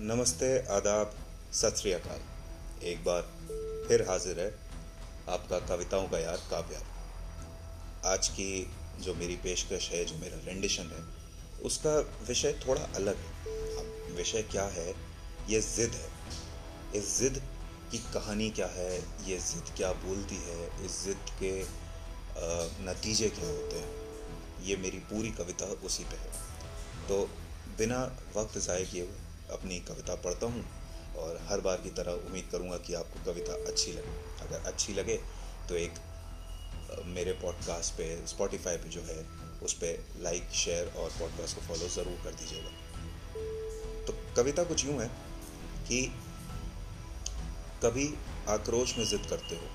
नमस्ते, आदाब, सत श्री अकाल। एक बार फिर हाजिर है आपका कविताओं का यार काव्या। आज की जो मेरी पेशकश है, जो मेरा रेंडिशन है, उसका विषय थोड़ा अलग है। अब विषय क्या है? ये ज़िद है। इस ज़िद की कहानी क्या है? ये ज़िद क्या बोलती है? इस ज़िद के नतीजे क्या होते हैं? ये मेरी पूरी कविता उसी पे है। तो बिना वक्त ज़ाय किए हुए अपनी कविता पढ़ता हूँ और हर बार की तरह उम्मीद करूँगा कि आपको कविता अच्छी लगे। अगर अच्छी लगे तो एक मेरे पॉडकास्ट पे स्पॉटिफाई पे जो है, उस पर लाइक शेयर और पॉडकास्ट को फॉलो ज़रूर कर दीजिएगा। तो कविता कुछ यूँ है कि कभी आक्रोश में ज़िद करते हो,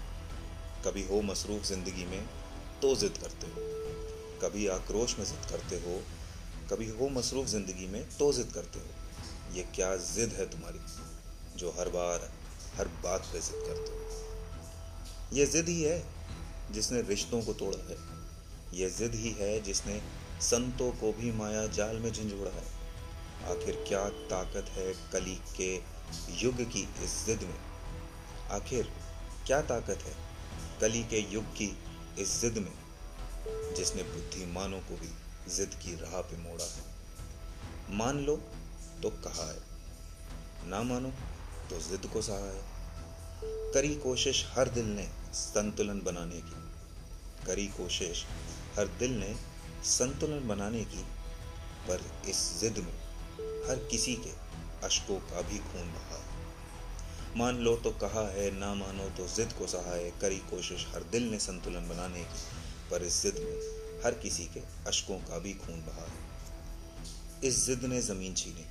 कभी हो मसरूफ़ ज़िंदगी में तो ज़िद करते हो, कभी आक्रोश में ज़िद करते हो, कभी हो मसरूफ़ ज़िंदगी में तो ज़िद करते हो। ये क्या जिद है तुम्हारी, जो हर बार हर बात पे जिद करते हो? ये जिद ही है जिसने रिश्तों को तोड़ा है। ये जिद ही है जिसने संतों को भी माया जाल में झंझोड़ा है। आखिर क्या ताकत है कली के युग की इस जिद में? आखिर क्या ताकत है कली के युग की इस जिद में, जिसने बुद्धिमानों को भी जिद की राह पे मोड़ा है? मान लो तो कहा है। ना मानो तो जिद को सहा है। करी कोशिश हर दिल ने संतुलन बनाने की। करी कोशिश हर दिल ने संतुलन बनाने की, पर इस जिद में हर किसी के अशकों का भी खून बहा मान लो तो कहा है, ना मानो तो जिद को सहा है। करी कोशिश हर दिल ने संतुलन बनाने की, पर इस जिद में हर किसी के अशकों का भी खून बहा है। इस जिद ने ज़मीन छीनी।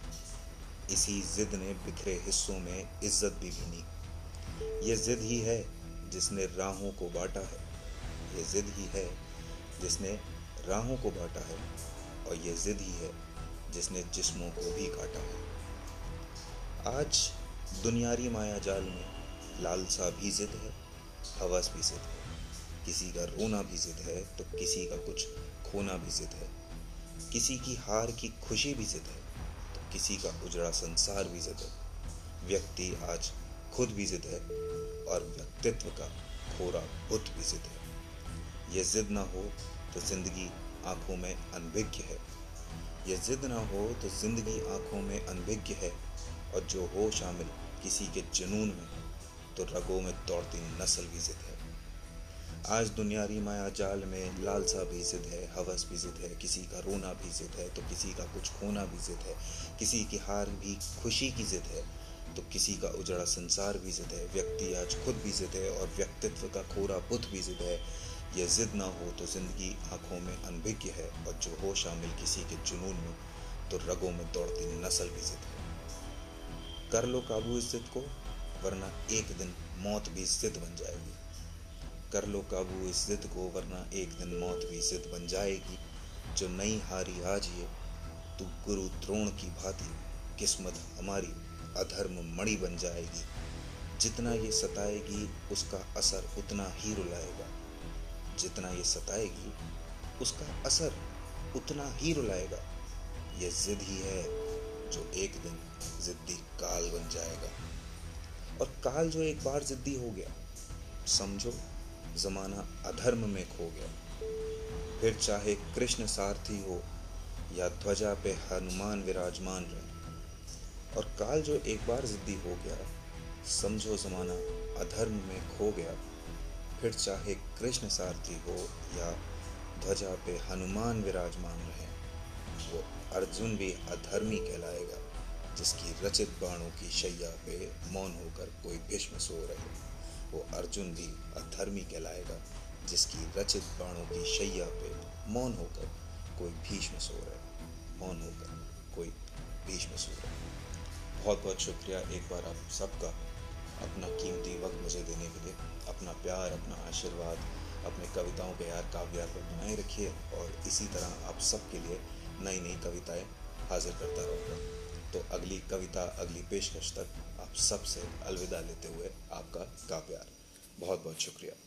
इसी जिद ने बिखरे हिस्सों में इज़्ज़त भी भीनी ये जिद ही है जिसने राहों को बांटा है। ये जिद ही है जिसने राहों को बांटा है और ये जिद ही है जिसने जिस्मों को भी काटा है। आज दुनियारी माया जाल में लालसा भी जिद है, हवस भी जिद है। किसी का रोना भी जिद है तो किसी का कुछ खोना भी जिद है। किसी की हार की खुशी भी जिद है किसी का उजड़ा संसार भी जिद है। व्यक्ति आज खुद भी जिद है और व्यक्तित्व का खोरा बुत भी जिद है। ये जिद ना हो तो ज़िंदगी आँखों में अनभिज्ञ है। ये जिद ना हो तो ज़िंदगी आँखों में अनभिज्ञ है और जो हो शामिल किसी के जुनून में तो रगों में दौड़ती नस्ल भी जिद है। आज दुनियारी माया जाल में लालसा भी जिद है, हवस भी जिद है, किसी का रोना भी जिद है तो किसी का कुछ खोना भी जिद है, किसी की हार भी खुशी की जिद है तो किसी का उजड़ा संसार भी जिद है, व्यक्ति आज खुद भी जिद है और व्यक्तित्व का खोरा बुत भी जिद है। यह जिद ना हो तो ज़िंदगी आँखों में अनभिज्ञ है और जो हो शामिल किसी के जुनून में तो रगों में दौड़ती नस्ल भी जिद है। कर लो काबू इस जिद को, वरना एक दिन मौत भी जिद बन जाएगी। कर लो काबू इस जिद को, वरना एक दिन मौत भी जिद बन जाएगी। जो नई हारी आज ये तू गुरु द्रोण की भांति किस्मत हमारी अधर्म मणि बन जाएगी। जितना ये सताएगी, उसका असर उतना ही रुलाएगा। जितना ये सताएगी, उसका असर उतना ही रुलाएगा। ये जिद ही है जो एक दिन जिद्दी काल बन जाएगा। और काल जो एक बार जिद्दी हो गया, समझो ज़माना अधर्म में खो गया। फिर चाहे कृष्ण सारथी हो या ध्वजा पे हनुमान विराजमान रहे। और काल जो एक बार जिद्दी हो गया, समझो ज़माना अधर्म में खो गया। फिर चाहे कृष्ण सारथी हो या ध्वजा पे हनुमान विराजमान रहे, वो अर्जुन भी अधर्मी कहलाएगा, जिसकी रचित बाणों की शैया पे मौन होकर कोई भीष्म सो रहे। वो अर्जुन भी अधर्मी कहलाएगा, जिसकी रचित बाणों की शैया पे मौन होकर कोई भीष्म सो रहा है। मौन होकर कोई भीष्म सो रहा है। बहुत बहुत शुक्रिया एक बार आप सबका अपना कीमती वक्त मुझे देने के लिए। अपना प्यार, अपना आशीर्वाद, अपने कविताओं के यार काव्यार पर बनाए रखिए और इसी तरह आप सबके लिए नई नई कविताएँ हाजिर करता रहूँगा। तो अगली कविता, अगली पेशकश तक आप सबसे अलविदा लेते हुए आपका का प्यार। बहुत बहुत शुक्रिया।